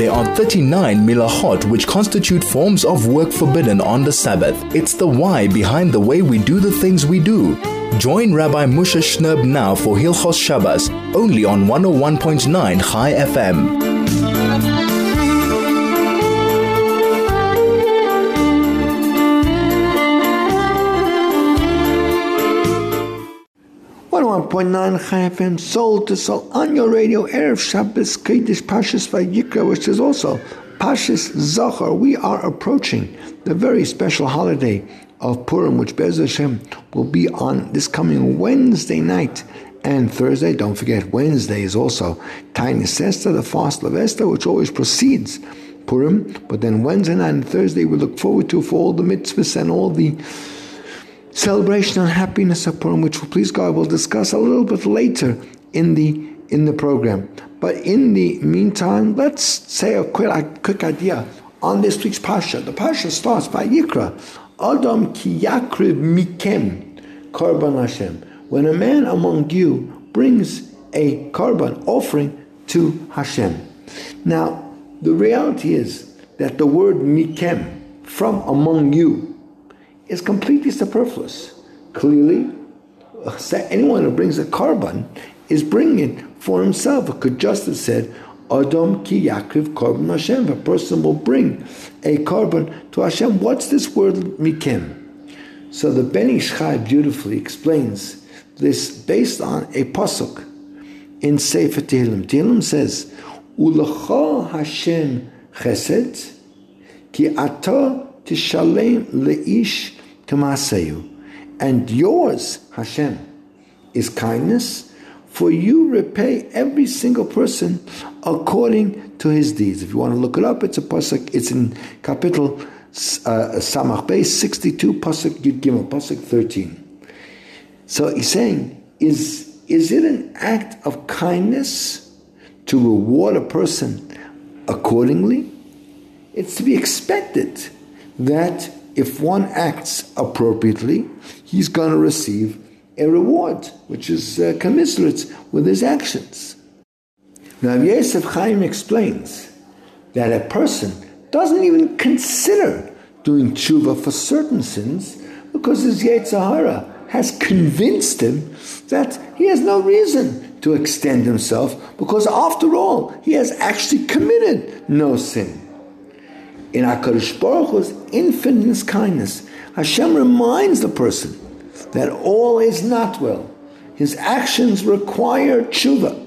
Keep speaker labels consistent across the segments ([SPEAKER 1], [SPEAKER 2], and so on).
[SPEAKER 1] There are 39 melachot which constitute forms of work forbidden on the Sabbath. It's the why behind the way we do the things we do. Join Rabbi Moshe Shnerb now for Hilchos Shabbos, only on 101.9 Chai FM.
[SPEAKER 2] 101.9 Chai FM, soul to soul, on your radio, Erev Shabbos, Kodesh, Pashas Vayikra, which is also Pashas Zachar. We are approaching the very special holiday of Purim, which Bez Hashem will be on this coming Wednesday night and Thursday. Don't forget, Wednesday is also Taanis Esther, the fast of Esther, which always precedes Purim. But then Wednesday night and Thursday we look forward to for all the mitzvahs and all the celebration and happiness of Purim, which please God we'll discuss a little bit later in the in the program. But in the meantime, let's say a quick, a quick idea on this week's Pasha. The Pasha starts Vayikra. Adam ki yakriv mikem korban Hashem. When a man among you brings a korban offering to Hashem. Now, the reality is that the word mikem, from among you, is completely superfluous. Clearly, uh, anyone who brings a korban is bringing it for himself. It could just have said, Adam ki yakriv korban Hashem. A person will bring a korban to Hashem. What's this word mikem? So the Ben Ish Chai beautifully explains this based on a pasuk in Sefer Tehillim. Tehillim says, "Ulacha Hashem chesed ki ata tishalem leish Tamaseyu. And yours, Hashem, is kindness, for you repay every single person according to his deeds. If you want to look it up, it's a pasuk. It's in kapitel uh, Samach 62, pasuk Yud Gimel, pasuk 13. So he's saying, is is it an act of kindness to reward a person accordingly? It's to be expected that if one acts appropriately, he's going to receive a reward, which is uh, commiserate with his actions. Now, Yosef Chaim explains that a person doesn't even consider doing tshuva for certain sins because his Yetzer Hara has convinced him that he has no reason to extend himself because, after all, he has actually committed no sin in HaKadosh Baruch Hu's infinite kindness, Hashem reminds the person that all is not well. His actions require tshuva.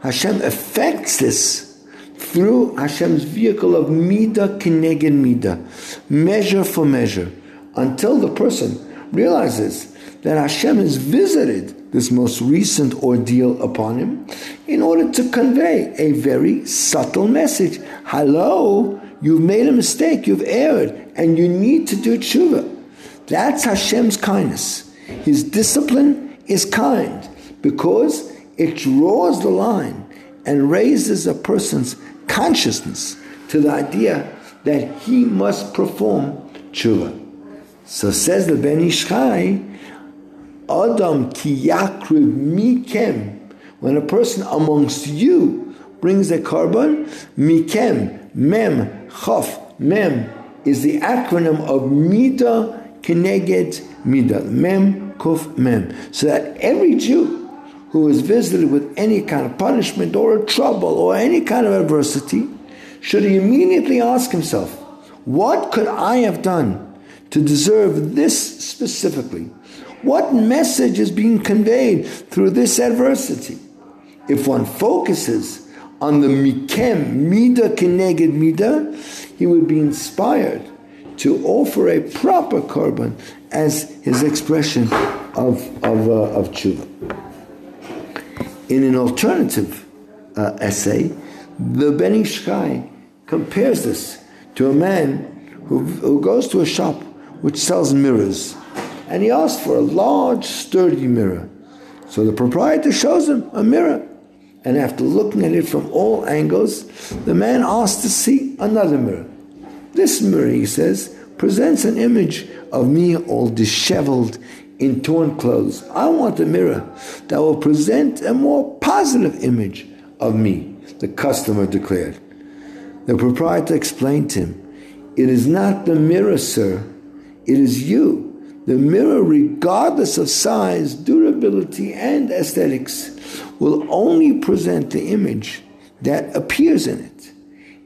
[SPEAKER 2] Hashem affects this through Hashem's vehicle of midah kineged midah, measure for measure, until the person realizes that Hashem has visited this most recent ordeal upon him in order to convey a very subtle message. Hello, You've made a mistake, you've erred, and you need to do tshuva. That's Hashem's kindness. His discipline is kind because it draws the line and raises a person's consciousness to the idea that he must perform tshuva. So says the Ben Ish Chai, Adam ki yakriv mikem, when a person amongst you brings a korban, mikem, mem, Chaf, Mem, is the acronym of Mida Keneged Mida. Mem, Kuf, Mem. So that every Jew who is visited with any kind of punishment or trouble or any kind of adversity should immediately ask himself, what could I have done to deserve this specifically? What message is being conveyed through this adversity? If one focuses on the mikem, mida keneged mida, he would be inspired to offer a proper korban as his expression of, of, uh, of tshuva. In an alternative uh, essay, the Ben Ish Chai compares this to a man who, who goes to a shop which sells mirrors and he asks for a large, sturdy mirror. So the proprietor shows him a mirror and after looking at it from all angles, the man asked to see another mirror. This mirror, he says, presents an image of me all disheveled in torn clothes. I want a mirror that will present a more positive image of me, the customer declared. The proprietor explained to him, It is not the mirror, sir, it is you. The mirror, regardless of size, durability, and aesthetics, will only present the image that appears in it.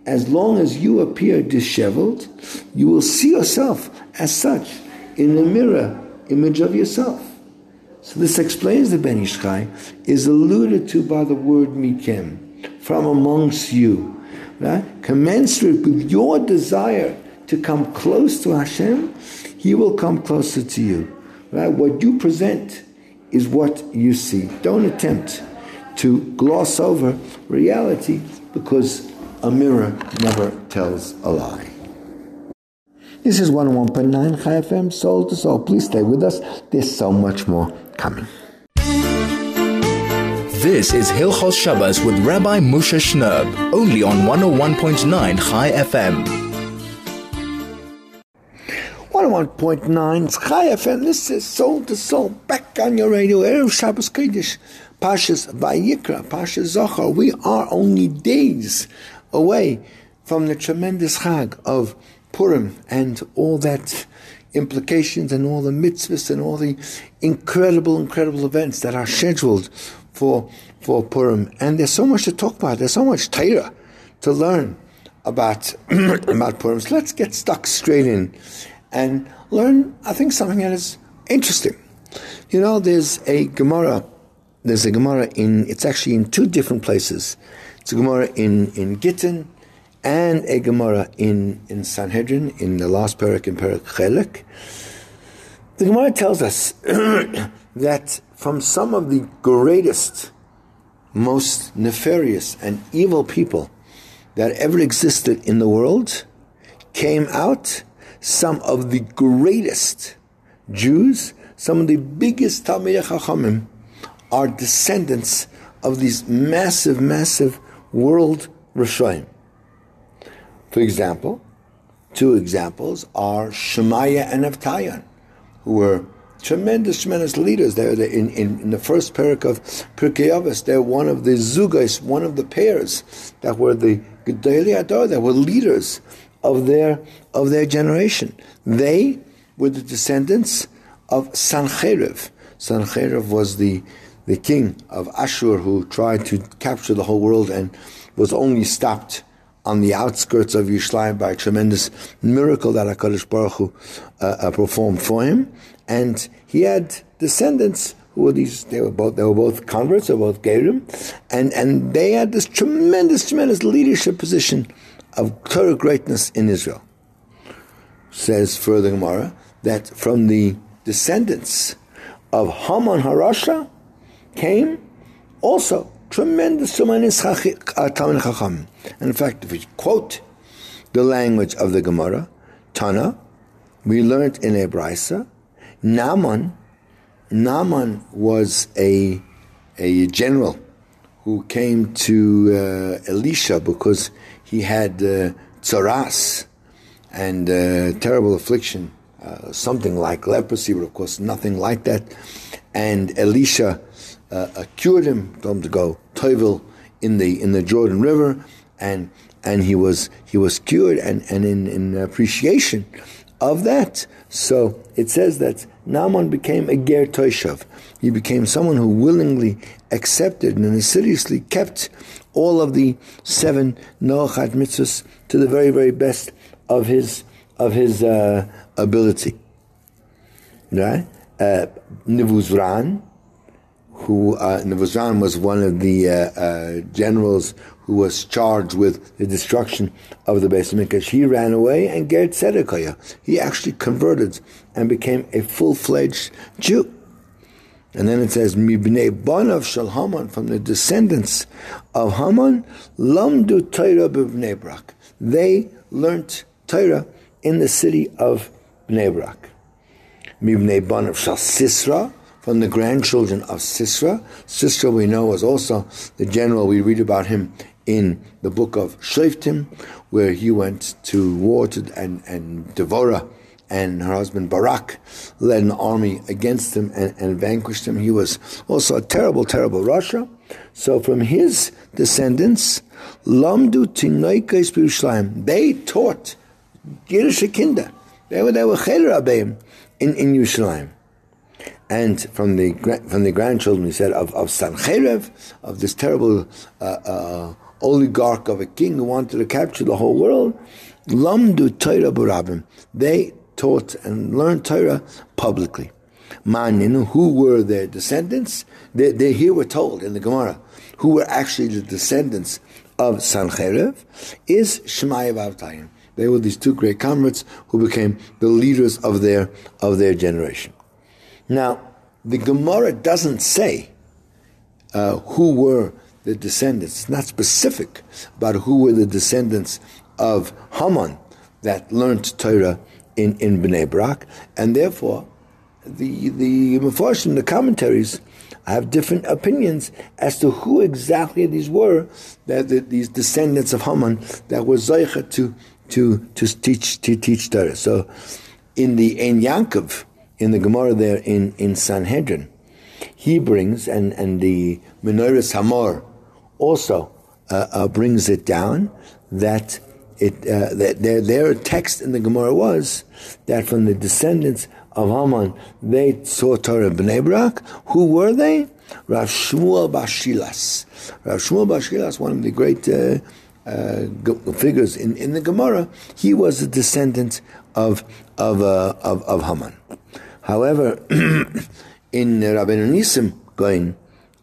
[SPEAKER 2] As long as you appear disheveled, you will see yourself as such in the mirror image of yourself. So this explains the Ben Ish Chai is alluded to by the word mikem, from amongst you. Right? Commensurate with your desire to come close to Hashem, He will come closer to you. Right? What you present is what you see. Don't attempt to gloss over reality because a mirror never tells a lie. This is 101.9 Chai FM, soul to soul. Please stay with us. There's so much more coming.
[SPEAKER 1] This is Hilchos Shabbos with Rabbi Moshe Shnerb, only on 101.9 Chai FM.
[SPEAKER 2] 101.9 Chai FM. This is Soul to Soul. Back on your radio. Erev Shabbos Kodesh. Pashas Vayikra. Pashas Zohar. We are only days away from the tremendous Chag of Purim and all that implications and all the mitzvahs and all the incredible, incredible events that are scheduled for for Purim. And there's so much to talk about. There's so much Torah to learn about about Purim. So let's get stuck straight in and learn. I think something that is interesting. You know, there's a Gemara. There's a Gemara in. It's actually in two different places. It's a Gemara in in Gittin and a Gemara in, in Sanhedrin, in the last parak in Parak Chelek. The Gemara tells us that from some of the greatest, most nefarious and evil people that ever existed in the world came out some of the greatest Jews, some of the biggest Talmidei Chachamim are descendants of these massive, massive world Rishonim. For example, two examples are Shemaiah and Avtalyon, who were tremendous, tremendous leaders. They're in, in, in, the first parak of Pirkei Avos. They're one of the zugais, one of the pairs that were the Gedolei Ador, that were leaders of their of their generation. They were the descendants of Sancheriv. Sancheriv was the the king of Ashur who tried to capture the whole world and was only stopped on the outskirts of Yerushalayim by a tremendous miracle that HaKadosh Baruch Hu uh, uh, performed for him. And he had descendants who were these, they were both, they were both converts, they were both Gerim, and, and they had this tremendous, tremendous leadership position of Torah greatness in Israel. Says further Gemara, that from the descendants of Haman Harasha came also tremendous tremendous uh, Talmud Chacham. And in fact, if we quote the language of the Gemara, Tana, we learned in Ebraisa, Naaman, Naaman was a, a general who came to uh, Elisha because he had uh, tzaras and uh, terrible affliction, uh, something like leprosy, but of course nothing like that. And Elisha uh, cured him, told him to go tovel in the in the Jordan River, and and he was he was cured, and and in in appreciation of that, so it says that Naaman became a ger toishav. He became someone who willingly accepted and assiduously kept all of the seven noachat mitzvahs to the very very best of his of his uh, ability. Right? Uh, Nivuzran, who uh, Nevuzran was one of the uh, uh, generals who was charged with the destruction of the Beis Mikdash. He ran away, and Ger Tzedekah, he actually converted and became a full-fledged Jew. And then it says, Mibnei Banav Shal Haman, from the descendants of Haman, Lamdu Torah b'Bnei Brak. They learnt Torah in the city of Bnei Brak. Mibnei Banav Shal Sisra, from the grandchildren of Sisra. Sisra, we know, was also the general. We read about him in the book of Shoftim, where he went to war to, and, and Devorah and her husband Barak led an army against him and, and vanquished him. He was also a terrible, terrible Rasha. So from his descendants, Lamdu Tinoikais Yerushalayim, they taught Yiddish Kinder. They were, they were in, in Yerushalayim and from the from the grandchildren, he said of of Sancherev, of this terrible uh, uh, oligarch of a king who wanted to capture the whole world. Lamdu Torah Barabim. They taught and learned Torah publicly. Manin, who were their descendants? They, they here were told in the Gemara who were actually the descendants of Sancherev is Shemaya Bavtayim. They were these two great comrades who became the leaders of their of their generation. Now, the Gemara doesn't say uh, who were the descendants. It's not specific about who were the descendants of Haman that learned Torah in, in Bnei Brak, and therefore the the Mepharshim, the commentaries, have different opinions as to who exactly these were, that, that these descendants of Haman that were Zaycha to to to teach to teach Torah. So, in the Ein Yankov, in the Gemara there in, in Sanhedrin, he brings, and, and the Menorah Hamor also uh, uh, brings it down, that it uh, that their, their text in the Gemara was that from the descendants of Haman, they saw Torah Bnei Brak. Who were they? Rav Shmuel bar Shilas. Rav Shmuel bar Shilas, one of the great uh, uh, figures in, in the Gemara, he was a descendant of of uh, of, of Haman. However, in Rabbeinu Nisim going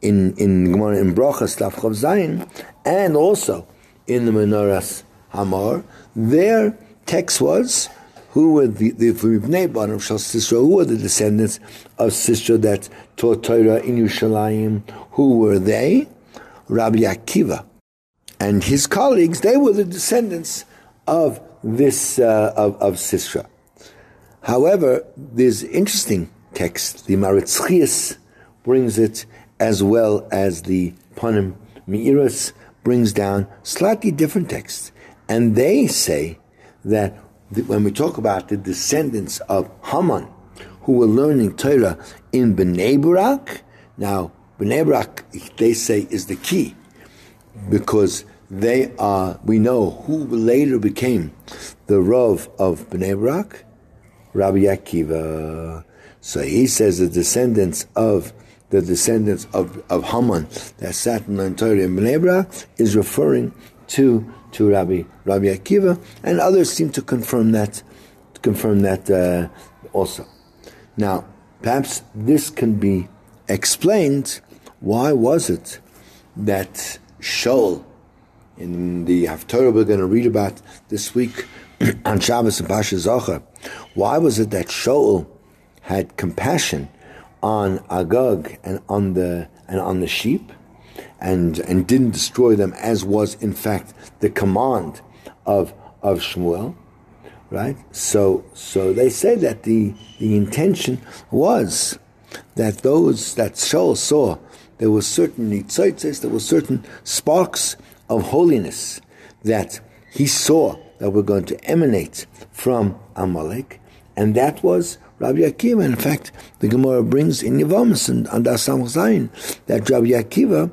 [SPEAKER 2] in in Gemara in Brachas Tafchav Zayin, and also in the Menorahs Hamor, their text was who were the the of Shal Sisra, who were the descendants of Sisra that taught Torah in Yerushalayim? Who were they? Rabbi Akiva and his colleagues. They were the descendants of this uh, of of Sisra. However, this interesting text. The Maharatz Chayes brings it as well as the Panim Meiras brings down slightly different texts. And they say that when we talk about the descendants of Haman, who were learning Torah in Bnei Barak, now Bnei Barak, they say, is the key because they are, we know who later became the Rav of Bnei Barak, Rabbi Akiva. So he says the descendants of the descendants of, of Haman that sat in the Torah in Bnei is referring to to Rabbi Rabbi Akiva, and others seem to confirm that confirm that uh, also. Now, perhaps this can be explained. Why was it that Shaul, in the Haftarah we're going to read about this week on Shabbos and Pasha Zachar, why was it that Shaul had compassion on Agag and on the and on the sheep, and and didn't destroy them as was in fact the command of of Shmuel, right? So so they say that the the intention was that those that Shaul saw there were certain nitzotzes, there were certain sparks of holiness that he saw that were going to emanate from Amalek, and that was Rabbi Akiva. In fact, the Gemara brings in Yevamos and under Zayin that Rabbi Akiva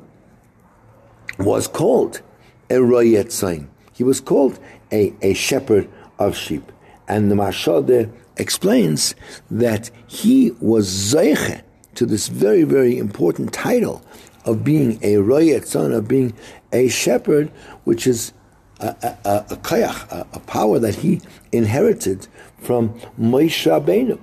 [SPEAKER 2] was called a royet sign. He was called a, a shepherd of sheep. And the Mashal explains that he was Zeiche to this very, very important title of being a royet son, of being a shepherd, which is a, a, a, a a, power that he inherited from Moshe Rabbeinu.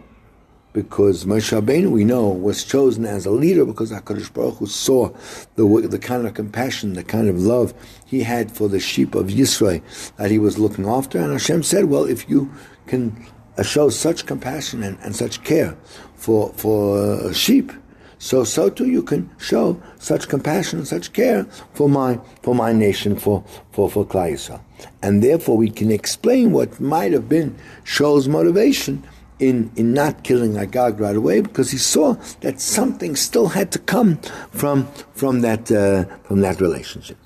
[SPEAKER 2] Because Moshe Rabbeinu, we know, was chosen as a leader because HaKadosh Baruch Hu saw the, the kind of compassion, the kind of love he had for the sheep of Yisrael that he was looking after. And Hashem said, well, if you can show such compassion and, and such care for, for uh, sheep, so so too you can show such compassion and such care for my for my nation, for for for Klal and therefore we can explain what might have been Shaul's motivation in in not killing Agag right away, because he saw that something still had to come from from that uh, from that relationship,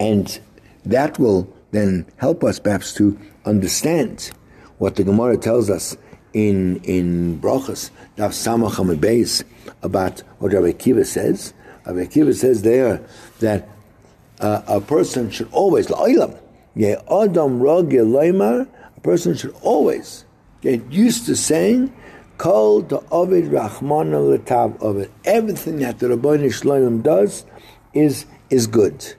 [SPEAKER 2] and that will then help us perhaps to understand what the Gemara tells us in in Brachas Daf Samach Beis about what Rabbi Kiva says. Rabbi Akiva says there that uh, a person should always, la'ilam, adam a person should always get used to saying, Kol the Ovid Rachmana Letav Ovid. Everything that the Rabbi Shalom does is is good,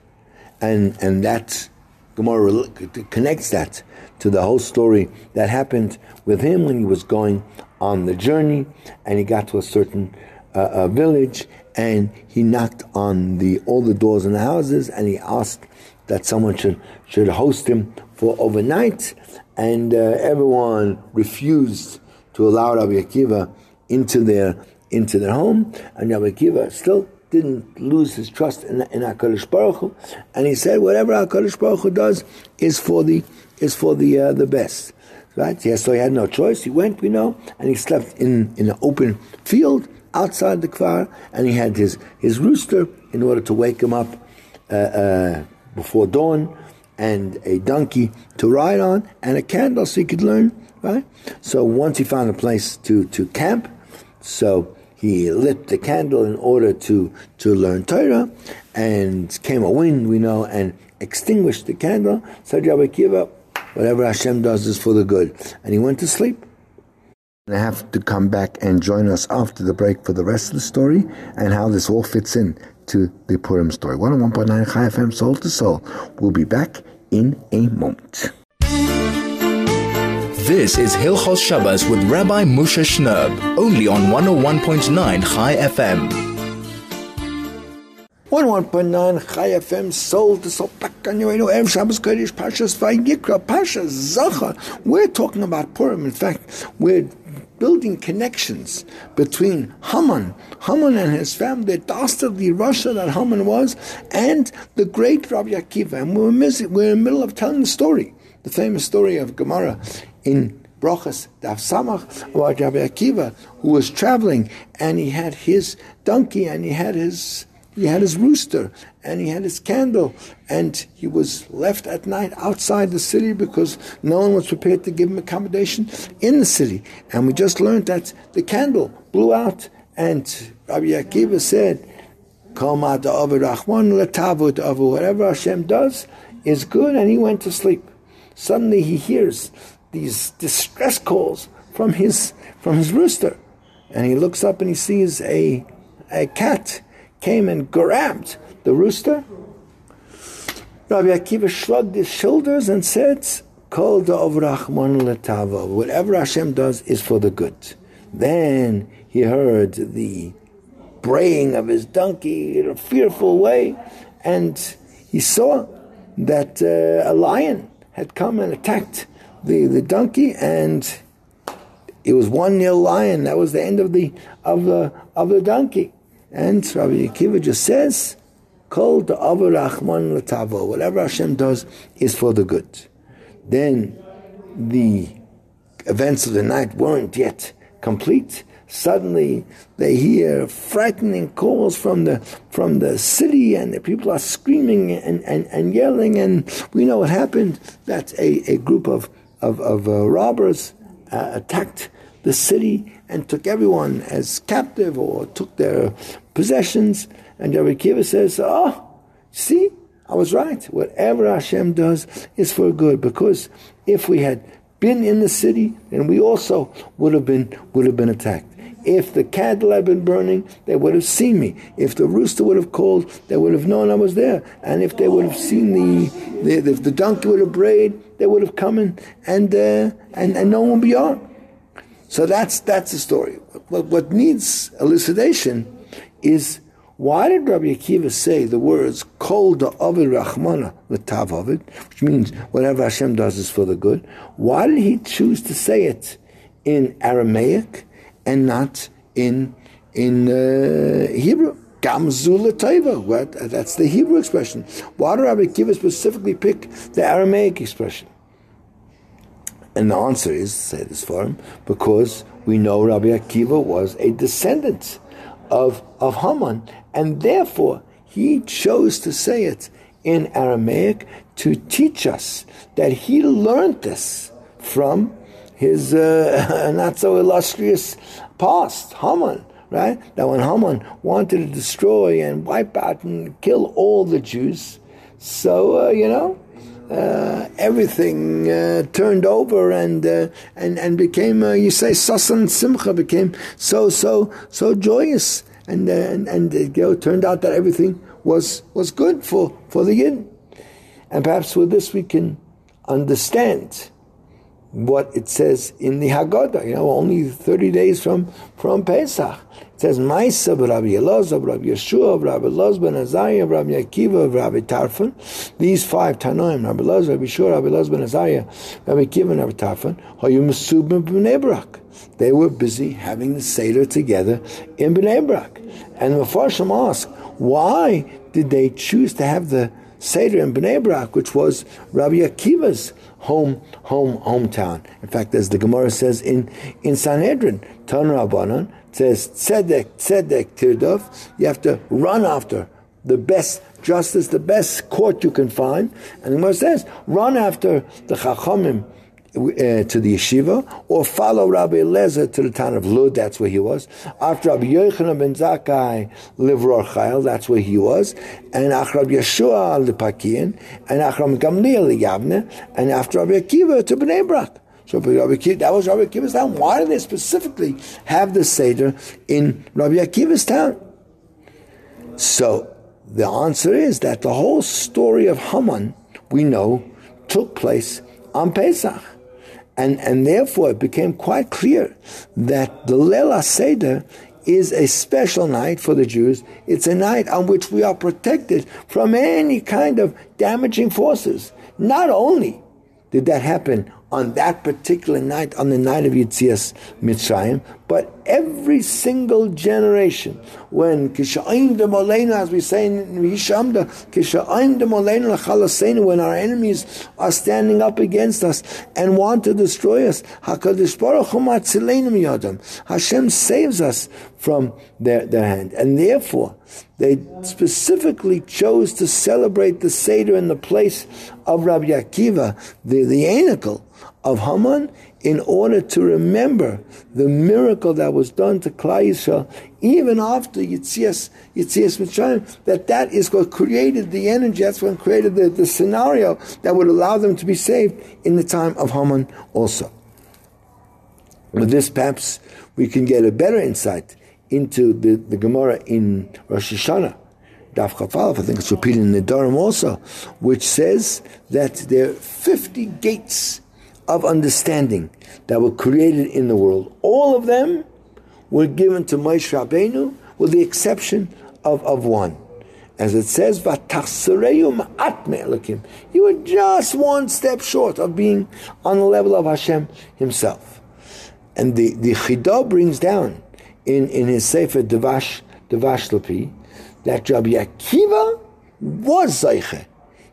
[SPEAKER 2] and and that Gemara connects that to the whole story that happened with him when he was going on the journey, and he got to a certain uh, uh, village, and he knocked on the all the doors in the houses, and he asked that someone should should host him for overnight, and uh, everyone refused to allow Rabbi Akiva into their into their home, and Rabbi Akiva still didn't lose his trust in, in Hakadosh Baruch Hu, and he said, whatever Hakadosh Baruch Hu does is for the is for the uh, the best, right? Yeah, so he had no choice. He went, we know, and he slept in in an open field outside the kvar, and he had his his rooster in order to wake him up uh, uh, before dawn, and a donkey to ride on, and a candle so he could learn. Right. So once he found a place to to camp, so he lit the candle in order to, to learn Torah, and came a wind, we know, and extinguished the candle. Said Rabbi Akiva, whatever Hashem does is for the good. And he went to sleep. And I have to come back and join us after the break for the rest of the story and how this all fits in to the Purim story. 101.9 Chai FM Soul to Soul. We'll be back in a moment.
[SPEAKER 1] This is Hilchos Shabbos with Rabbi Moshe Shnerb, only on 101.9 Chai FM.
[SPEAKER 2] 101.9 Chai FM, Soul to Soul, back on your radio, Erev Shabbos Kodesh, Pashas Vayikra, Pashas Zachar. We're talking about Purim. In fact, we're building connections between Haman, Haman and his family, the dastardly rasha that Haman was, and the great Rabbi Akiva. And we're, we're in the middle of telling the story, the famous story of Gemara in Brachas Daf Samach about Rabbi Akiva, who was traveling and he had his donkey and he had his he had his rooster and he had his candle and he was left at night outside the city because no one was prepared to give him accommodation in the city. And we just learned that the candle blew out and Rabbi Akiva said, Whatever Hashem does is good, and he went to sleep. Suddenly he hears these distress calls from his from his rooster, and he looks up and he sees a a cat came and grabbed the rooster. Rabbi Akiva shrugged his shoulders and said, "Kol Rahman letava. Whatever Hashem does is for the good." Then he heard the braying of his donkey in a fearful way, and he saw that uh, a lion had come and attacked the, the donkey, and it was one nil lion. That was the end of the of the of the donkey. And Rabbi Akiva just says, "Kol Rahman l'tavo." Whatever Hashem does is for the good. Then the events of the night weren't yet complete. Suddenly, they hear frightening calls from the from the city, and the people are screaming and, and, and yelling. And we know what happened. That a, a group of of, of uh, robbers uh, attacked the city and took everyone as captive or took their possessions. And Rabbi Kiva says, "Oh, see, I was right. Whatever Hashem does is for good. Because if we had been in the city, then we also would have been would have been attacked. If the candle had been burning, they would have seen me. If the rooster would have called, they would have known I was there. And if they would have seen the, the if the donkey would have brayed, they would have come in and uh, and and no one beyond. So that's that's the story. What, what needs elucidation is why did Rabbi Akiva say the words "Kol da'avid rachmana l'tavavid," which means whatever Hashem does is for the good? Why did he choose to say it in Aramaic and not in in uh, Hebrew? Gamzula Taiva. That's the Hebrew expression. Why did Rabbi Akiva specifically pick the Aramaic expression? And the answer is, say this for him, because we know Rabbi Akiva was a descendant of, of Haman, and therefore he chose to say it in Aramaic to teach us that he learned this from his uh, not so illustrious past, Haman, right? That when Haman wanted to destroy and wipe out and kill all the Jews, so uh, you know, uh, everything uh, turned over and uh, and and became uh, you say sasan simcha became so so so joyous and uh, and and you know, turned out that everything was was good for for the yin, and perhaps with this we can understand what it says in the Haggadah. You know, only thirty days from from Pesach. It says Ma'isa Rabbi Elazar, Rabbi Yeshua, Rabbi ben Azariah, Rabbi Akiva, Rabbi Tarfon. These five Tanoim, Rabbi Elazar, Rabbi Yeshua, Rabbi ben Azariah, Rabbi Akiva, Rabbi Tarfon, Hayu Mesubim b'nei Barak. They were busy having the Seder together in Bnei Brak. And the Mepharshim ask, why did they choose to have the Seder in Bnei Brak, which was Rabbi Akiva's home, home, hometown. In fact, as the Gemara says in, in Sanhedrin, Tan Rabbanan says, Tzedek, Tzedek, Tirdov, you have to run after the best justice, the best court you can find. And the Gemara says, run after the Chachamim, uh, to the yeshiva, or follow Rabbi Eliezer to the town of Lud, that's where he was. After Rabbi Yochanan ben Zakkai, Livror Chayil, that's where he was. And after Rabbi Yeshua Lipakian, and after Rabbi Gamliel Yavne, and after Rabbi Akiva to Bnei Brak. So Rabbi Akiva, that was Rabbi Akiva's town. Why did they specifically have the Seder in Rabbi Akiva's town? So the answer is that the whole story of Haman, we know, took place on Pesach. And, and therefore it became quite clear that the Lela Seder is a special night for the Jews. It's a night on which we are protected from any kind of damaging forces. Not only did that happen on that particular night, on the night of Yitzias Mitzrayim, but every single generation, when Kisha'im de as we say in Yishamda, Kisha'im de Molena when our enemies are standing up against us and want to destroy us, HaKadosh Baruch Hu Hashem saves us from their, their hand. And therefore, they specifically chose to celebrate the Seder in the place of Rabbi Akiva, the, the anacle of Haman, in order to remember the miracle that was done to Yisrael, even after Yitzias, Yitzias Mitzrayim, that that is what created the energy, that's what created the, the scenario that would allow them to be saved in the time of Haman also. With this, perhaps we can get a better insight into the, the Gemara in Rosh Hashanah, Daf Chaf Alef, I think it's repeated in the Durham also, which says that there are 50 gates of understanding that were created in the world. All of them were given to Moshe Rabbeinu, with the exception of, of one. As it says, You were just one step short of being on the level of Hashem himself. And the, the Chidah brings down in, in his Sefer Devash, Devash Lapi, that Rabbi Akiva was Zeiche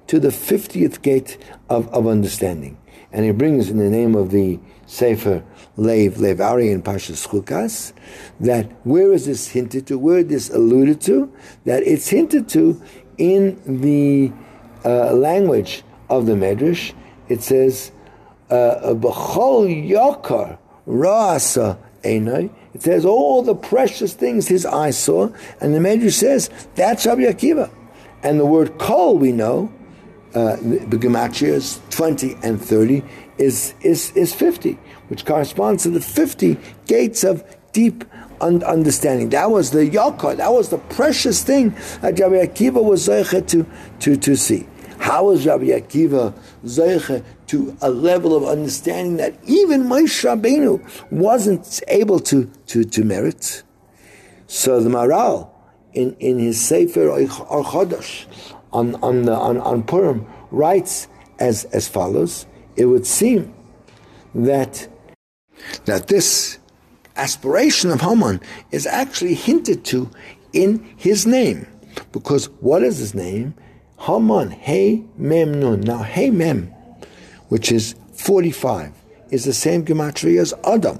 [SPEAKER 2] to the 50th gate of, of understanding. And he brings in the name of the Sefer Lev, Lev Ari in Pashas Chukas, that where is this hinted to, where is this alluded to? That it's hinted to in the uh, language of the Medrash. It says, uh, B'chol Yokar Ra'asa Einai, it says all the precious things his eyes saw, and the Medrash says that's Rabbi Akiva. And the word kol we know, uh, the gematria is 20 and 30, is, is, is 50, which corresponds to the 50 gates of deep un- understanding. That was the yakar, that was the precious thing that Rabbi Akiva was zeicha to, to, to see. How was Rabbi Akiva zeicha to a level of understanding that even Moshe Rabbeinu wasn't able to, to, to merit. So the Maharal, in, in his Sefer Or Chodosh, on, on, the, on, on Purim, writes as, as follows, it would seem that, that this aspiration of Haman is actually hinted to in his name. Because what is his name? Haman, Hey Mem Nun. Now, Hey Mem which is 45, is the same gematria as Adam.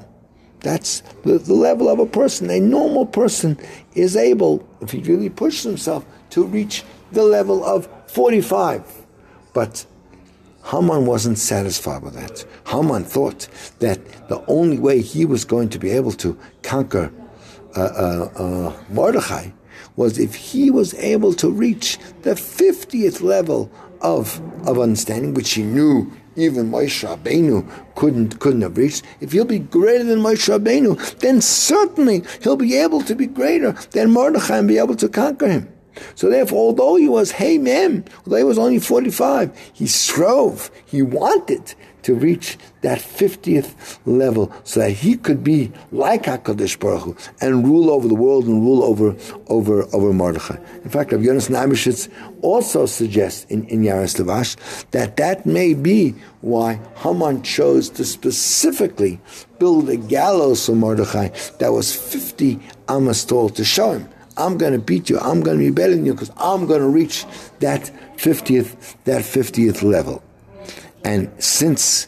[SPEAKER 2] That's the, the, level of a person. A normal person is able, if he really pushes himself, to reach the level of 45. But Haman wasn't satisfied with that. Haman thought that the only way he was going to be able to conquer uh, uh, uh, Mordechai was if he was able to reach the 50th level of, of understanding, which he knew even Moshe Rabbeinu couldn't couldn't have reached. If he'll be greater than Moshe Rabbeinu, then certainly he'll be able to be greater than Mordechai and be able to conquer him. So therefore, although he was hey although he was only 45, he strove, he wanted to reach that 50th level so that he could be like HaKadosh Baruch Hu and rule over the world and rule over, over, over Mordechai. In fact, Yonasan Eibeshitz also suggests in, in Yaaros Dvash that that may be why Haman chose to specifically build a gallows for Mordechai that was 50 amas tall to show him I'm going to beat you. I'm going to be better than you because I'm going to reach that 50th, that 50th level. And since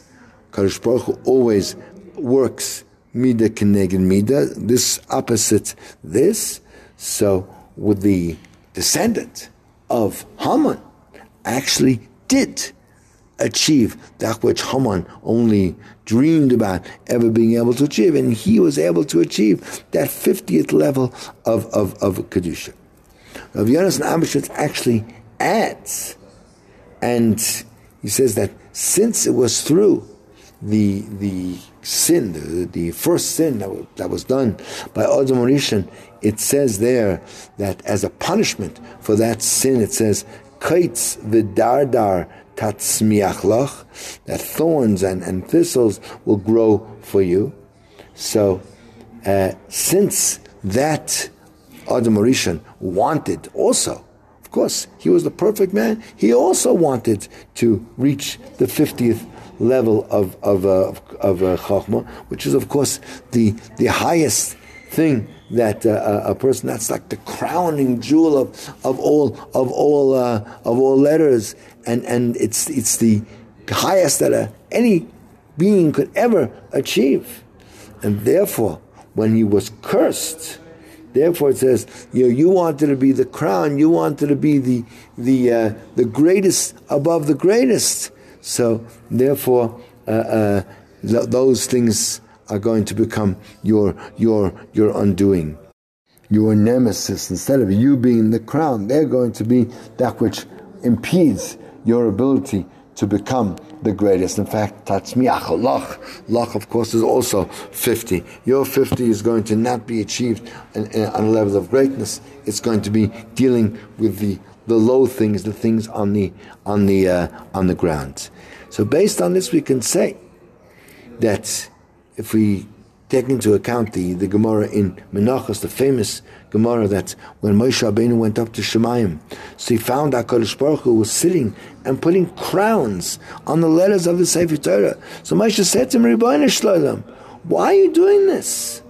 [SPEAKER 2] Kadosh Baruch Hu always works mida keneged mida, this opposite this, so with the descendant of Haman actually did achieve that which Haman only dreamed about ever being able to achieve, and he was able to achieve that 50th level of, of, of Kedusha. Rav Yonasan Eibeshitz actually adds, and he says that since it was through the the sin, the, the first sin that was, that was done by Adam Rishon, it says there that as a punishment for that sin, it says, Kaitz v'dardar tatzmiach that thorns and, and thistles will grow for you. So, uh, since that Adam wanted also, of course, he was the perfect man, he also wanted to reach the 50th level of, of, uh, of, uh, Chachma, which is, of course, the, the highest thing that uh, a person that's like the crowning jewel of, of all of all uh, of all letters. And and it's it's the highest that a, any being could ever achieve. And therefore when he was cursed therefore it says you know, you wanted to be the crown you wanted to be the the uh, the greatest above the greatest. So therefore uh, uh, th- those things are going to become your your your undoing. Your nemesis, instead of you being the crown, they're going to be that which impedes your ability to become the greatest. In fact, tatzmiach lach, lach of course is also 50. Your 50 is going to not be achieved on a level of greatness. It's going to be dealing with the, the low things, the things on the on the uh, on the ground. So based on this, we can say that if we take into account the, the Gemara in Menachos, the famous Gemara that when Moshe Rabbeinu went up to Shemayim, so he found HaKadosh Baruch Hu was sitting and putting crowns on the letters of the Sefer Torah. So Moshe said to him, Rebbeinu Shloim, why are you doing this?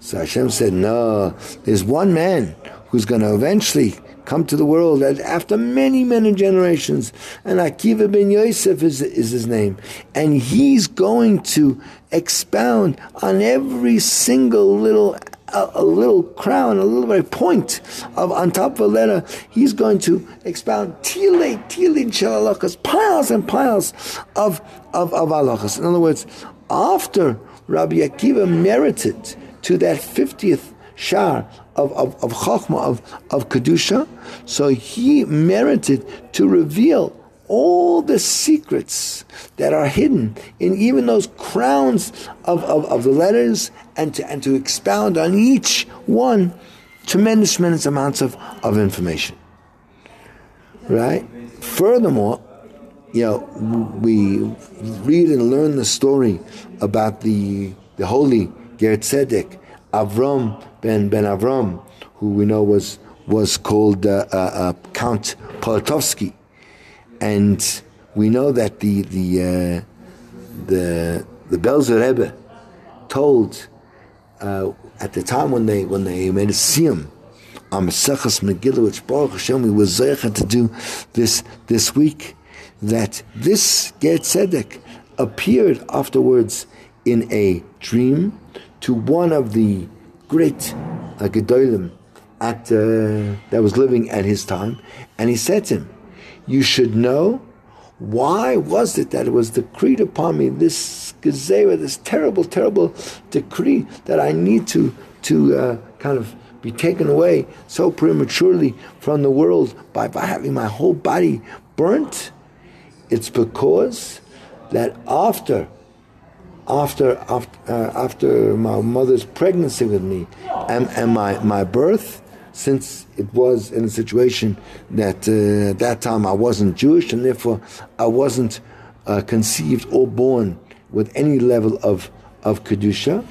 [SPEAKER 2] So Hashem said, no, there's one man who's going to eventually come to the world after many, many generations. And Akiva ben Yosef is, is his name. And he's going to expound on every single little a, a, little crown, a little very point of on top of a letter, he's going to expound tile, tile shalakas, piles and piles of of, of halachas. In other words, after Rabbi Akiva merited to that fiftieth shar of, of, of Chachma, of, of Kedusha. So he merited to reveal all the secrets that are hidden in even those crowns of, of, of the letters and to, and to expound on each one tremendous, tremendous amounts of, of information. Right? Furthermore, you know, we read and learn the story about the, the holy Ger Tzedek, Avram ben Ben Avram, who we know was was called uh, uh, uh, Count Poniatowski, and we know that the the uh, the the Belzer Rebbe told uh, at the time when they when they made a siyum on Maseches Megillah, which Baruch Hashem we were zeicha to do this this week, that this Ger Tzedek appeared afterwards in a dream to one of the great uh, Gedolim at, uh, that was living at his time, and he said to him, You should know Why was it that it was decreed upon me this gezerah, this terrible, terrible decree that I need to to uh, kind of be taken away so prematurely from the world by, by having my whole body burnt? It's because that after after after, uh, after my mother's pregnancy with me and, and my, my birth, since it was in a situation that uh, at that time I wasn't Jewish and therefore I wasn't uh, conceived or born with any level of, of Kedusha.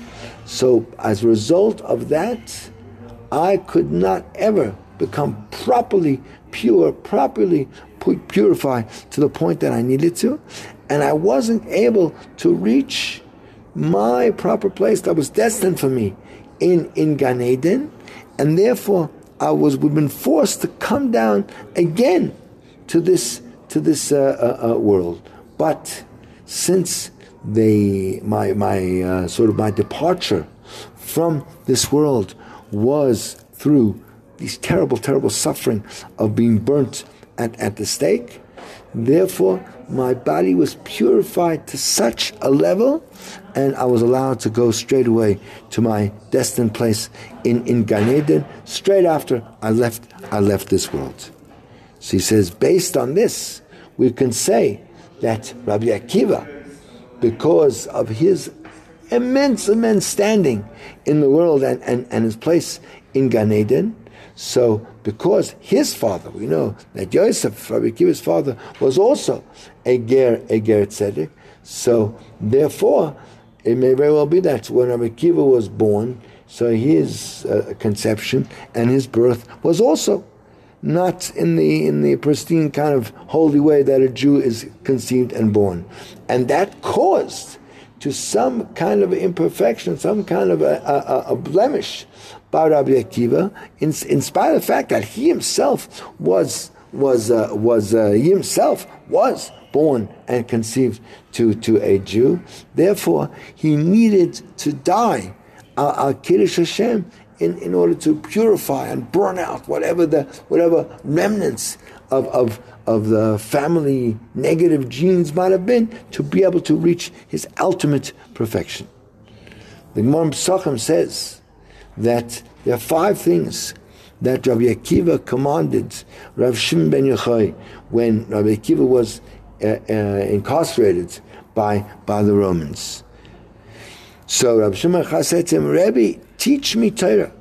[SPEAKER 2] So as a result of that, I could not ever become properly pure, properly purified to the point that I needed to. And I wasn't able to reach my proper place that was destined for me in, in Gan Eden, and therefore I was we've been forced to come down again to this to this uh, uh, uh, world. But since they my my uh, sort of my departure from this world was through these terrible terrible suffering of being burnt at, at the stake, therefore my body was purified to such a level and I was allowed to go straight away to my destined place in, in Gan Eden, straight after I left, I left this world. So he says, based on this, we can say that Rabbi Akiva, because of his immense, immense standing in the world and, and, and his place in Gan Eden, so because his father, we know that Yosef, Rabbi Akiva's father, was also a ger, a ger tzedek, so therefore it may very well be that when Rabbi Akiva was born, so his uh, conception and his birth was also not in the in the pristine kind of holy way that a Jew is conceived and born, and that caused to some kind of imperfection, some kind of a, a, a blemish by Rabbi Akiva, in, in spite of the fact that he himself was was uh, was uh, he himself was born and conceived to, to a Jew. Therefore, he needed to die al Kiddush Hashem in, in order to purify and burn out whatever the whatever remnants of, of, of the family negative genes might have been to be able to reach his ultimate perfection. The Gemara Pesachim says that there are five things that Rabbi Akiva commanded Rav Shimon ben Yochai when Rabbi Akiva was uh, uh, Uh, uh, incarcerated by, by the Romans. So Rabbi Shimon said to him, Rabbi, teach me Torah.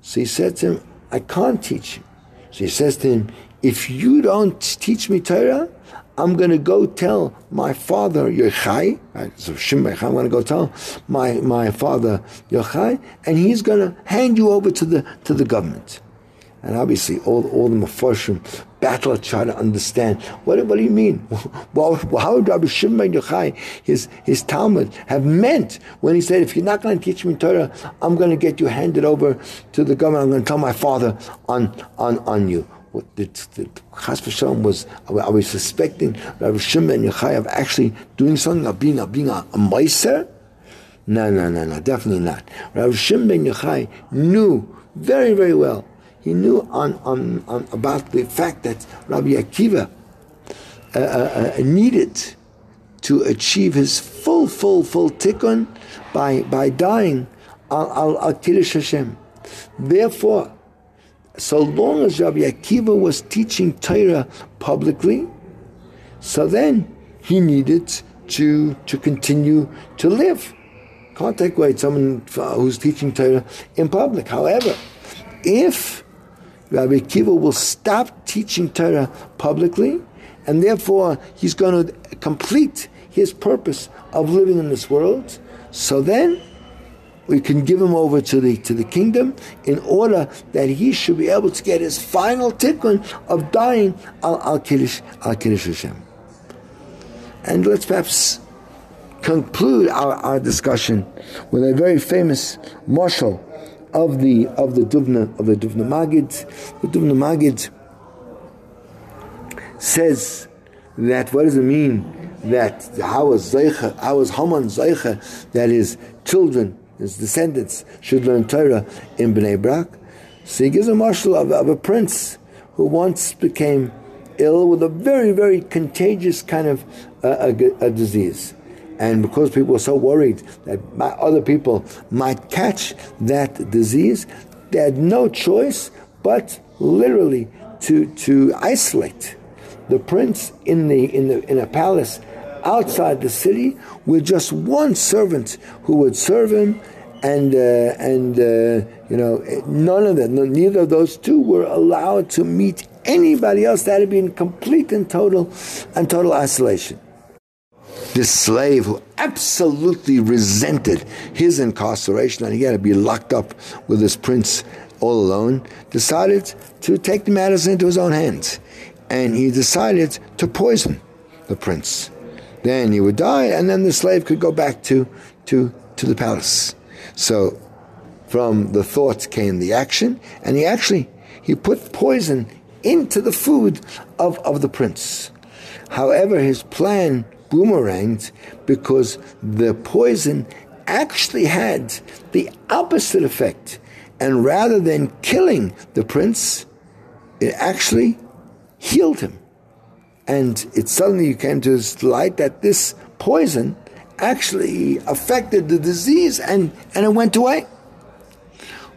[SPEAKER 2] So he said to him, I can't teach you. So he says to him, if you don't teach me Torah, I'm going to go tell my father Yochai, so Shimon, I'm going to go tell my, my father Yochai, and he's going to hand you over to the, to the government. And obviously, all, all the Mefarshim battle try to understand. What, what do you mean? well, how would Rabbi Shimon ben Yochai, his, his Talmud, have meant when he said, if you're not going to teach me Torah, I'm going to get you handed over to the government. I'm going to tell my father on, on, on you. What the, the Chas v'shalom was, are we suspecting Rabbi Shimon ben Yochai of actually doing something, of being, of being a, a meiser? No, no, no, no, definitely not. Rabbi Shimon ben Yochai knew very, very well he knew on, on, on about the fact that Rabbi Akiva uh, uh, uh, needed to achieve his full, full, full tikkun by, by dying al, al, al Kiddush Hashem. Therefore, so long as Rabbi Akiva was teaching Torah publicly, so then he needed to, to continue to live. Can't take away someone who's teaching Torah in public. However, if Rabbi Akiva will stop teaching Torah publicly, and therefore he's going to complete his purpose of living in this world. So then we can give him over to the to the kingdom in order that he should be able to get his final tikkun of dying al al kiddush al kiddush Hashem. And let's perhaps conclude our, our discussion with a very famous mashal of the of the Dubno of the Dubno Maggid. The Duvna Maggid says that what does it mean that how was Zeicha, how Haman Zeicha that his children, his descendants should learn Torah in Bnei Brak? So he gives a mashal of, of a prince who once became ill with a very, very contagious kind of uh, a, a disease. And because people were so worried that other people might catch that disease, they had no choice but literally to, to isolate the prince in, the, in, the, in a palace outside the city with just one servant who would serve him. And uh, and uh, you know none of them neither of those two were allowed to meet anybody else. That had been complete and total and total isolation this slave who absolutely resented his incarceration and he had to be locked up with this prince all alone decided to take the matters into his own hands. And he decided to poison the prince. Then he would die and then the slave could go back to to to the palace. So from the thought came the action, and he actually he put poison into the food of, of the prince. However, his plan boomeranged because the poison actually had the opposite effect. And rather than killing the prince, it actually healed him. And it suddenly came to his light that this poison actually affected the disease and, and it went away.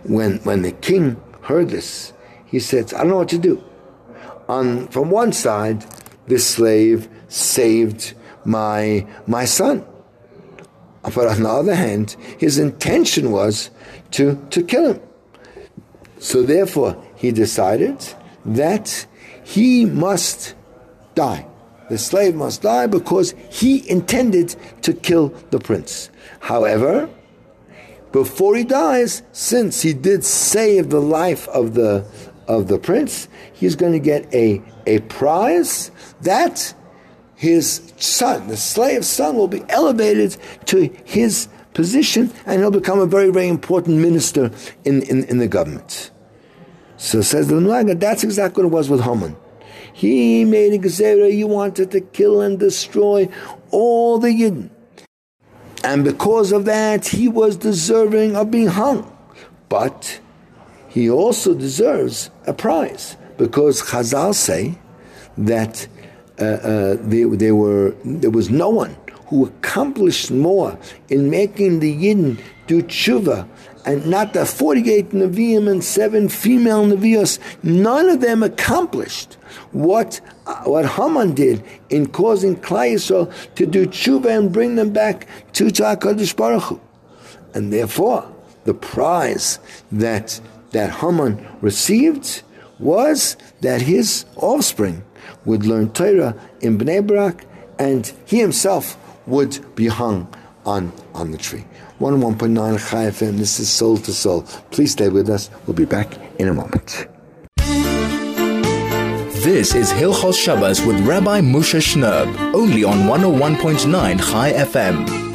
[SPEAKER 2] When, when the king heard this, he said, I don't know what to do. On, from one side, this slave saved my, my son. But on the other hand, his intention was to, to kill him. So therefore, he decided that he must die. The slave must die because he intended to kill the prince. However, before he dies, since he did save the life of the of the prince, he's going to get a, a prize that his son, the slave's son, will be elevated to his position and he'll become a very, very important minister in, in, in the government. So says the Nulaga, that's exactly what it was with Haman. He made a gezerah, he wanted to kill and destroy all the Yidden. And because of that, he was deserving of being hung. But he also deserves a prize because Chazal say that uh, uh, they were, there was no one who accomplished more in making the Yidden do tshuva and not the 48 Nevi'im and seven female Nevi'os, none of them accomplished what, uh, what Haman did in causing Klal Yisrael to do tshuva and bring them back to HaKadosh Baruch Hu. And therefore, the prize that, that Haman received was that his offspring would learn Torah in Bnei Brak and he himself would be hung on, on the tree. 101.9 Chai FM. This is Soul to Soul. Please stay with us. We'll be back in a moment.
[SPEAKER 1] This is Hilchos Shabbos with Rabbi Moshe Shnerb, only on 101.9 Chai FM.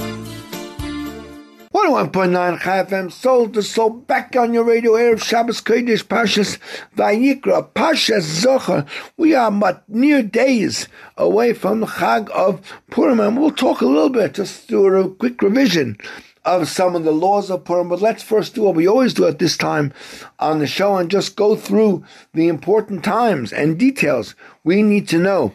[SPEAKER 2] 101.9 Chai FM, soul to soul, back on your radio, Erev Shabbos Kodesh, Pashas Vayikra, Pashas Zachor. We are but near days away from the Chag of Purim, and we'll talk a little bit, just do a quick revision of some of the laws of Purim. But let's first do what we always do at this time on the show and just go through the important times and details we need to know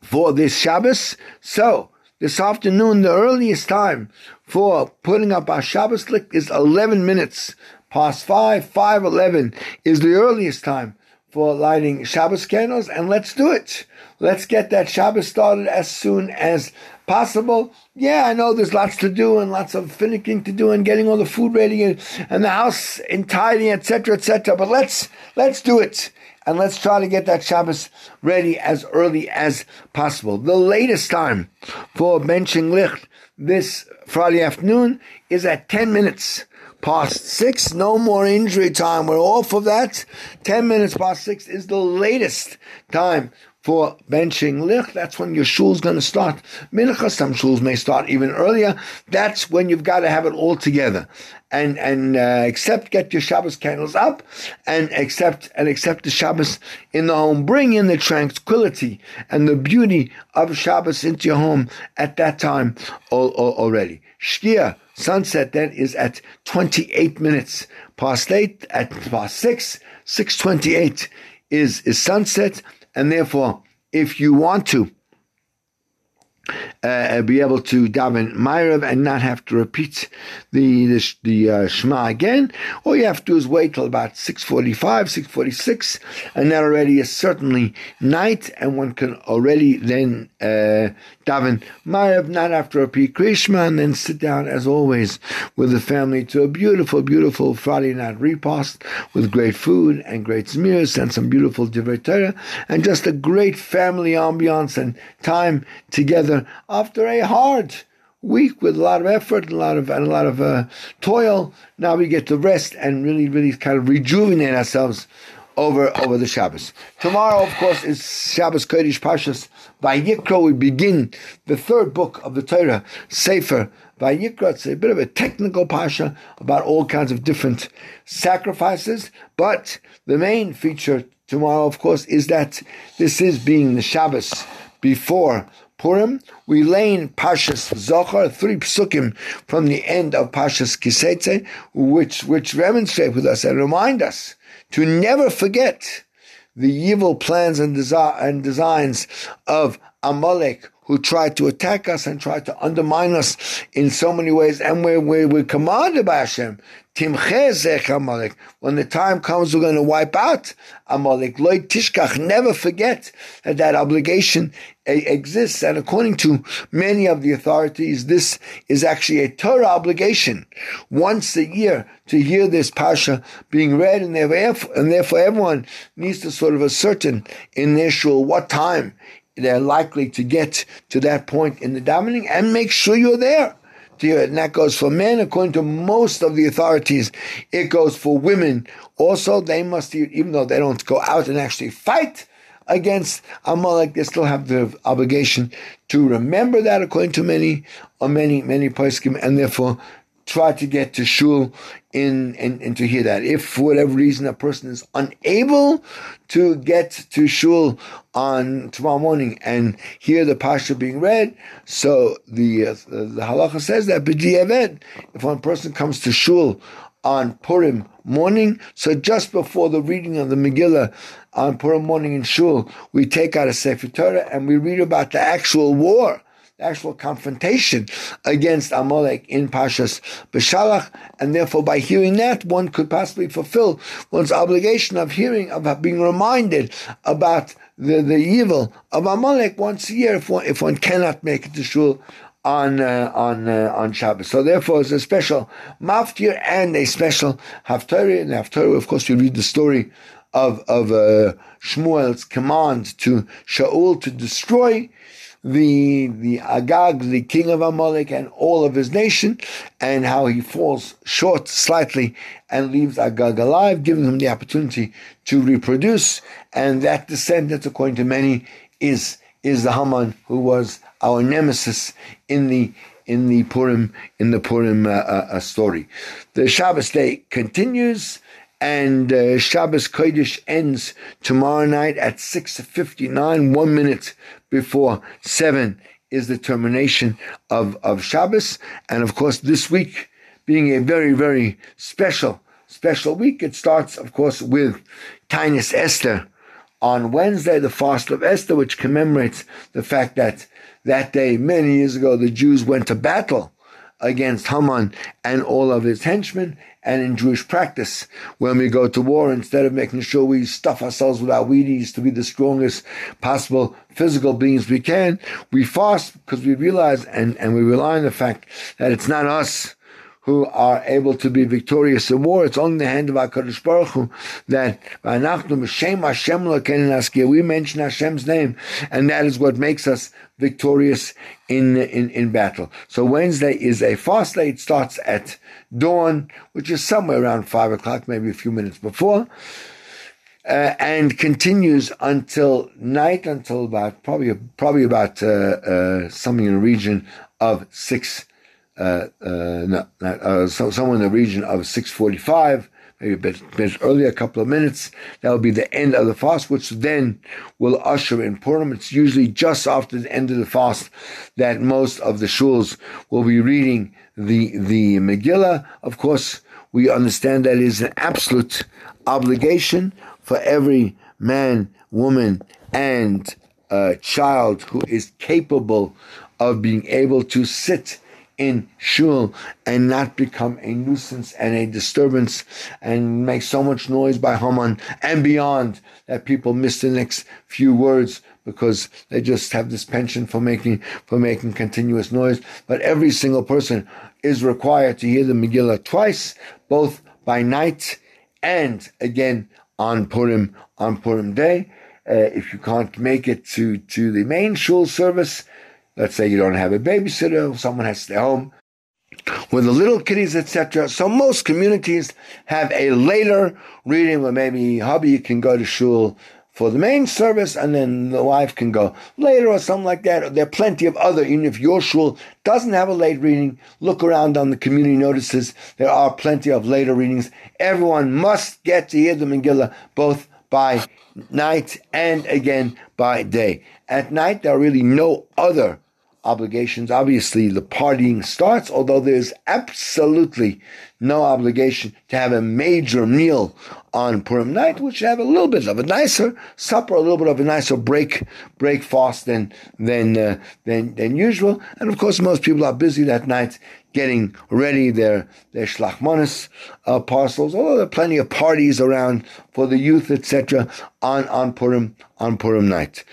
[SPEAKER 2] for this Shabbos. So, this afternoon, the earliest time for putting up our Shabbos licht is 11 minutes past 5, 5.11 is the earliest time for lighting Shabbos candles, and let's do it. Let's get that Shabbos started as soon as possible. Yeah, I know there's lots to do and lots of finicking to do and getting all the food ready and, and the house in tidy, etc., etc. But let's let's do it and let's try to get that Shabbos ready as early as possible. The latest time for benching licht this Friday afternoon is at 10 minutes past six. No more injury time. We're off of that. 10 minutes past six is the latest time for benching licht. That's when your shul's going to start. Mincha, some shuls may start even earlier. That's when you've got to have it all together. And, and, uh, accept, get your Shabbos candles up and accept, and accept the Shabbos in the home. Bring in the tranquility and the beauty of Shabbos into your home at that time All already. Shkia, sunset then is at 28 minutes past 8, at past 6, 628 is, is sunset and therefore, if you want to uh, be able to daven Ma'ariv and not have to repeat the the, the uh, Shema again. All you have to do is wait till about 6.45, 6.46, and that already is certainly night, and one can already then uh, daven Ma'ariv, not after repeat Krishma, and then sit down, as always, with the family to a beautiful, beautiful Friday night repast with great food and great smears and some beautiful Divrei and just a great family ambiance and time together after a hard week with a lot of effort and a lot of and a lot of uh, toil. Now we get to rest and really, really kind of rejuvenate ourselves over over the Shabbos. Tomorrow, of course, is Shabbos Kodesh Pashas Vayikra. We begin the third book of the Torah, Sefer Vayikra. It's a bit of a technical pasha about all kinds of different sacrifices, but the main feature tomorrow, of course, is that this is being the Shabbos before Purim, we lay in Pashas Zachor, three psukim from the end of Pashas Ki Seitzei, which, which demonstrate with us and remind us to never forget the evil plans and, desi- and designs of Amalek, who tried to attack us and tried to undermine us in so many ways. And we're, we're, we're commanded by Hashem. When the time comes, we're going to wipe out Amalek. Loy Tishkach. Never forget that that obligation exists. And according to many of the authorities, this is actually a Torah obligation once a year to hear this Pasha being read. And therefore, and therefore everyone needs to sort of ascertain in their shul what time they're likely to get to that point in the davening and make sure you're there to. And that goes for men, according to most of the authorities. It goes for women. Also, they must, even though they don't go out and actually fight against Amalek, they still have the obligation to remember that, according to many, or many, many poskim, and therefore try to get to shul in, in, and to hear that. If for whatever reason a person is unable to get to shul on tomorrow morning and hear the pasha being read, so the uh, the halacha says that b'diavad, if one person comes to shul on Purim morning, so just before the reading of the Megillah on Purim morning in shul, we take out a Sefer Torah and we read about the actual war actual confrontation against Amalek in Pashas Beshalach, and therefore by hearing that, one could possibly fulfill one's obligation of hearing, of being reminded about the, the evil of Amalek once a year if one, if one cannot make it to shul on uh, on uh, on Shabbos. So therefore, it's a special maftir and a special haftarah. And haftarah, of course, we read the story of of uh, Shmuel's command to Shaul to destroy the the Agag, the king of Amalek, and all of his nation, and how he falls short slightly and leaves Agag alive, giving him the opportunity to reproduce. And that descendant, according to many, is is the Haman who was our nemesis in the in the Purim in the Purim uh, uh, uh story. The Shabbos day continues and uh, Shabbos Kodesh ends tomorrow night at 6.59, one minute before 7 is the termination of, of Shabbos. And of course, this week being a very, very special, special week, it starts, of course, with Taanis Esther on Wednesday, the fast of Esther, which commemorates the fact that that day, many years ago, the Jews went to battle against Haman and all of his henchmen. And in Jewish practice, when we go to war, instead of making sure we stuff ourselves with our Wheaties to be the strongest possible physical beings we can, we fast because we realize and, and we rely on the fact that it's not us who are able to be victorious in war. It's only the hand of HaKadosh Baruch Hu that we mention Hashem's name, and that is what makes us victorious in, in, in battle. So Wednesday is a fast day. It starts at dawn, which is somewhere around five o'clock, maybe a few minutes before. Uh, and continues until night, until about probably probably about uh, uh, something in the region of six uh, uh, no, uh, so somewhere in the region of 6:45, maybe a bit, bit earlier, a couple of minutes. That will be the end of the fast, which then will usher in Purim. It's usually just after the end of the fast that most of the shuls will be reading the the Megillah. Of course, we understand that it is an absolute obligation for every man, woman, and a child who is capable of being able to sit in shul and not become a nuisance and a disturbance and make so much noise by Haman and beyond that people miss the next few words because they just have this penchant for making for making continuous noise. But every single person is required to hear the Megillah twice, both by night and again on Purim on Purim day. Uh, if you can't make it to to the main shul service, let's say you don't have a babysitter, someone has to stay home with the little kiddies, etc. So most communities have a later reading where maybe hubby can go to shul for the main service, and then the wife can go later or something like that. There are plenty of other, even if your shul doesn't have a late reading, look around on the community notices. There are plenty of later readings. Everyone must get to hear the Megillah both by night and again by day. At night, there are really no other obligations. Obviously, the partying starts, although there's absolutely no obligation to have a major meal on Purim night, which have a little bit of a nicer supper, a little bit of a nicer break break fast than than uh, than than usual. And of course, most people are busy that night getting ready their their shlachmanis uh, parcels. Although there are plenty of parties around for the youth, etc. on on Purim on Purim night.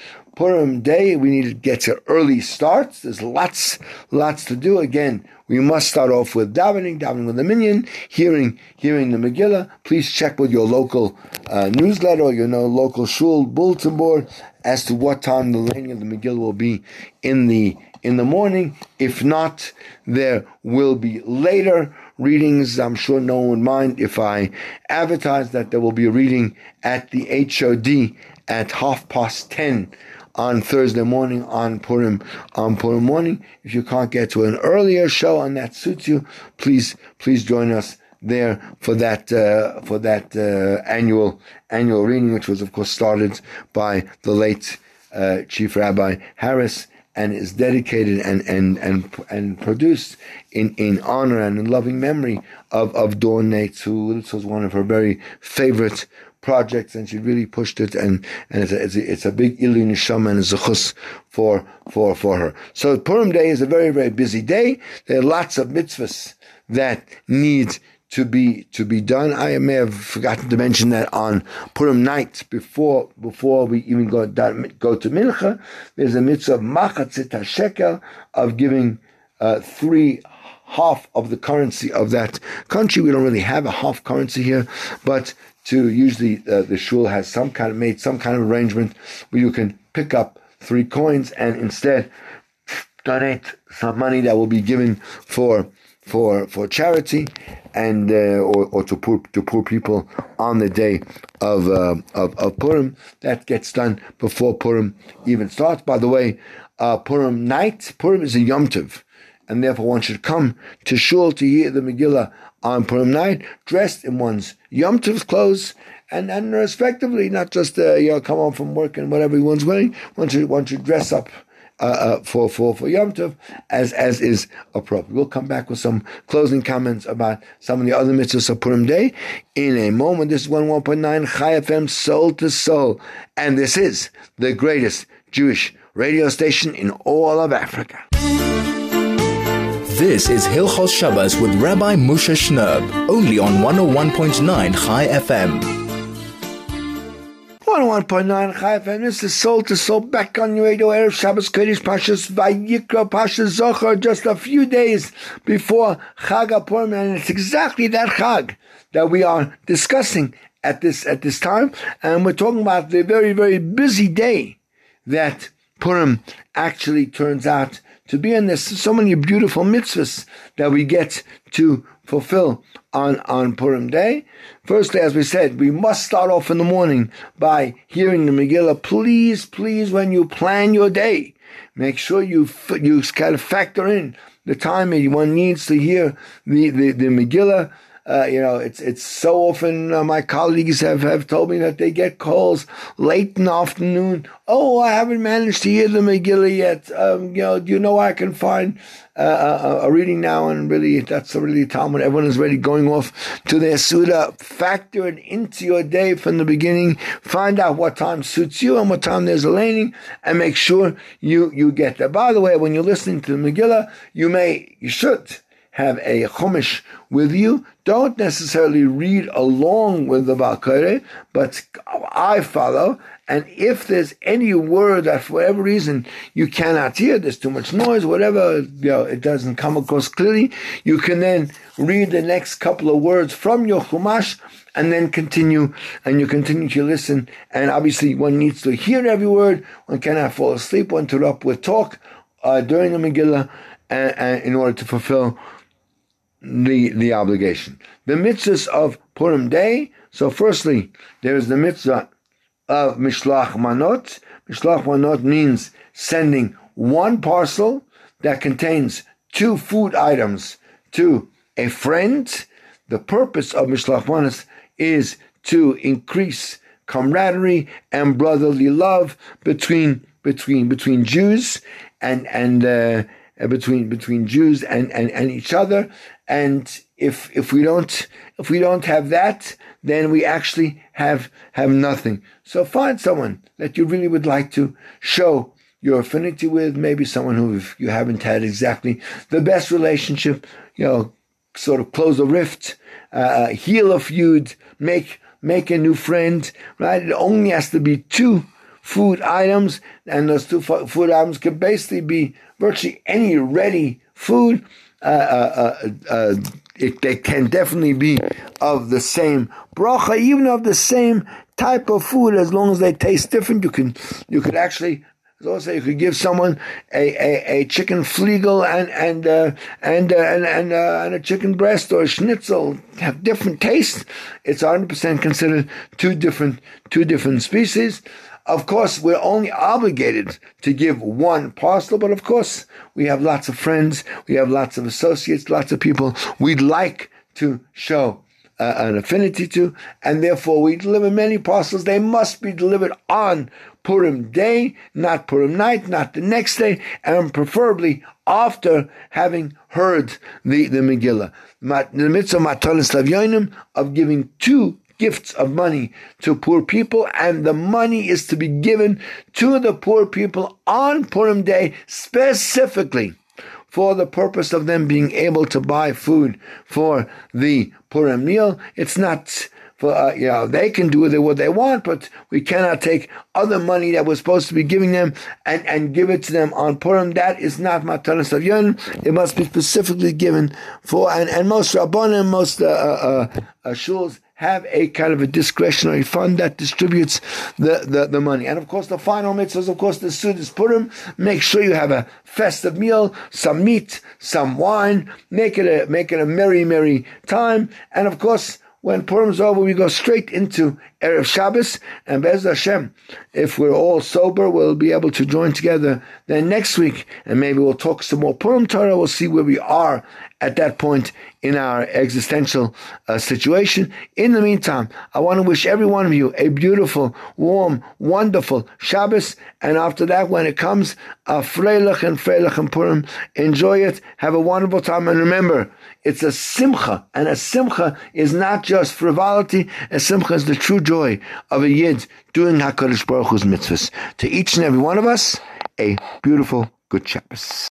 [SPEAKER 2] Purim day, we need to get to early starts. There's lots, lots to do. Again, we must start off with davening, davening with the minyan, hearing, hearing the Megillah. Please check with your local uh, newsletter or your know, local shul bulletin board as to what time the learning of the Megillah will be in the in the morning. If not, there will be later readings. I'm sure no one would mind if I advertise that there will be a reading at the HOD at half past ten on Thursday morning on Purim on Purim morning. If you can't get to an earlier show and that suits you, please please join us there for that uh, for that uh, annual annual reading, which was of course started by the late uh, Chief Rabbi Harris and is dedicated and and and and produced in in honor and in loving memory of of Dawn Nates, who this was one of her very favorite projects, and she really pushed it, and and it's a it's a, it's a big ilu nishama and a chus for for for her. So Purim Day is a very very busy day. There are lots of mitzvahs that need to be to be done. I may have forgotten to mention that on Purim night before before we even go go to Mincha, there's a mitzvah of machatzit shekel of giving uh, three half of the currency of that country. We don't really have a half currency here, but to usually uh, the shul has some kind of made some kind of arrangement where you can pick up three coins and instead donate some money that will be given for for for charity and uh, or, or to poor to poor people on the day of, uh, of of Purim. That gets done before Purim even starts. By the way, uh, Purim night Purim is a Yom Tov, and therefore one should come to shul to hear the Megillah on Purim night, dressed in one's Yom Tov clothes, and, and respectively, not just uh, you know come home from work and whatever one's wearing. One should one should dress up. Uh, uh, for for for Yom Tov, as as is appropriate. We'll come back with some closing comments about some of the other mitzvahs of Purim Day in a moment. This is one one point nine Chai FM, soul to soul, and this is the greatest Jewish radio station in all of Africa.
[SPEAKER 1] This is Hilchos Shabbos with Rabbi Moshe Shnerb, only on 101.9 Chai FM.
[SPEAKER 2] 101.9 Chai FM. This is Soul to Soul back on your radio. Erev Shabbos Kodesh Pashas Vayikra Pashas Zachor. Just a few days before Chag Purim, and it's exactly that Chag that we are discussing at this at this time, and we're talking about the very very busy day that Purim actually turns out to be in this so many beautiful mitzvahs that we get to fulfill on, on Purim Day. Firstly, as we said, we must start off in the morning by hearing the Megillah. Please, please, when you plan your day, make sure you you kind of factor in the time one needs to hear the, the, the Megillah Uh, you know, it's it's so often uh, my colleagues have, have told me that they get calls late in the afternoon. Oh, I haven't managed to hear the Megillah yet. Um, you know, do you know I can find uh, a, a, reading now? And really, that's really time when everyone is ready going off to their Suda. Factor it into your day from the beginning. Find out what time suits you and what time there's a laning, and make sure you you get there. By the way, when you're listening to the Megillah, you may you should have a chumash with you. Don't necessarily read along with the baal koreh, but I follow. And if there's any word that for whatever reason you cannot hear, there's too much noise, whatever, you know, it doesn't come across clearly, you can then read the next couple of words from your chumash and then continue, and you continue to listen. And obviously, one needs to hear every word. One cannot fall asleep or interrupt with talk uh, during the Megillah uh, uh, in order to fulfill the, the obligation. The mitzvahs of Purim Day. So, firstly, there is the mitzvah of Mishloach Manot. Mishloach Manot means sending one parcel that contains two food items to a friend. The purpose of Mishloach Manot is to increase camaraderie and brotherly love between between between Jews and and uh, between between Jews and, and, and each other. And if if we don't if we don't have that, then we actually have have nothing. So find someone that you really would like to show your affinity with, maybe someone who you haven't had exactly the best relationship, you know, sort of close a rift, uh, heal a feud, make make a new friend, right? It only has to be two food items, and those two food items can basically be virtually any ready food. Uh, uh, uh, uh, it, they can definitely be of the same bracha, even of the same type of food, as long as they taste different. You can you could actually also you could give someone a, a, a chicken fliegel and and uh, and, uh, and and uh, and a chicken breast or a schnitzel have different tastes. It's 100 percent considered two different two different species. Of course, we're only obligated to give one parcel, but of course, we have lots of friends, we have lots of associates, lots of people we'd like to show uh, an affinity to, and therefore we deliver many parcels. They must be delivered on Purim day, not Purim night, not the next day, and preferably after having heard the, the Megillah. The mitzvah of giving two gifts of money to poor people, and the money is to be given to the poor people on Purim Day specifically for the purpose of them being able to buy food for the Purim meal. It's not for, uh, you know, they can do with it what they want, but we cannot take other money that we're supposed to be giving them and, and give it to them on Purim. That is not Matanas of Yom. It must be specifically given for, and, and most Rabbanim, most uh, uh, uh, shuls have a kind of a discretionary fund that distributes the, the, the money. And of course, the final mitzvah is, of course, the Sudas Purim. Make sure you have a festive meal, some meat, some wine. Make it a, make it a merry, merry time. And of course, when Purim's over, we go straight into Erev Shabbos, and Bez Hashem, if we're all sober, we'll be able to join together then next week, and maybe we'll talk some more Purim Torah. We'll see where we are at that point in our existential uh, situation. In the meantime, I want to wish every one of you a beautiful, warm, wonderful Shabbos. And after that, when it comes, uh, Freilach and Freilach and Purim, enjoy it. Have a wonderful time. And remember, it's a simcha. And a simcha is not just frivolity. A simcha is the true joy of a yid doing HaKadosh Baruch Hu's mitzvahs. To each and every one of us, a beautiful, good Shabbos.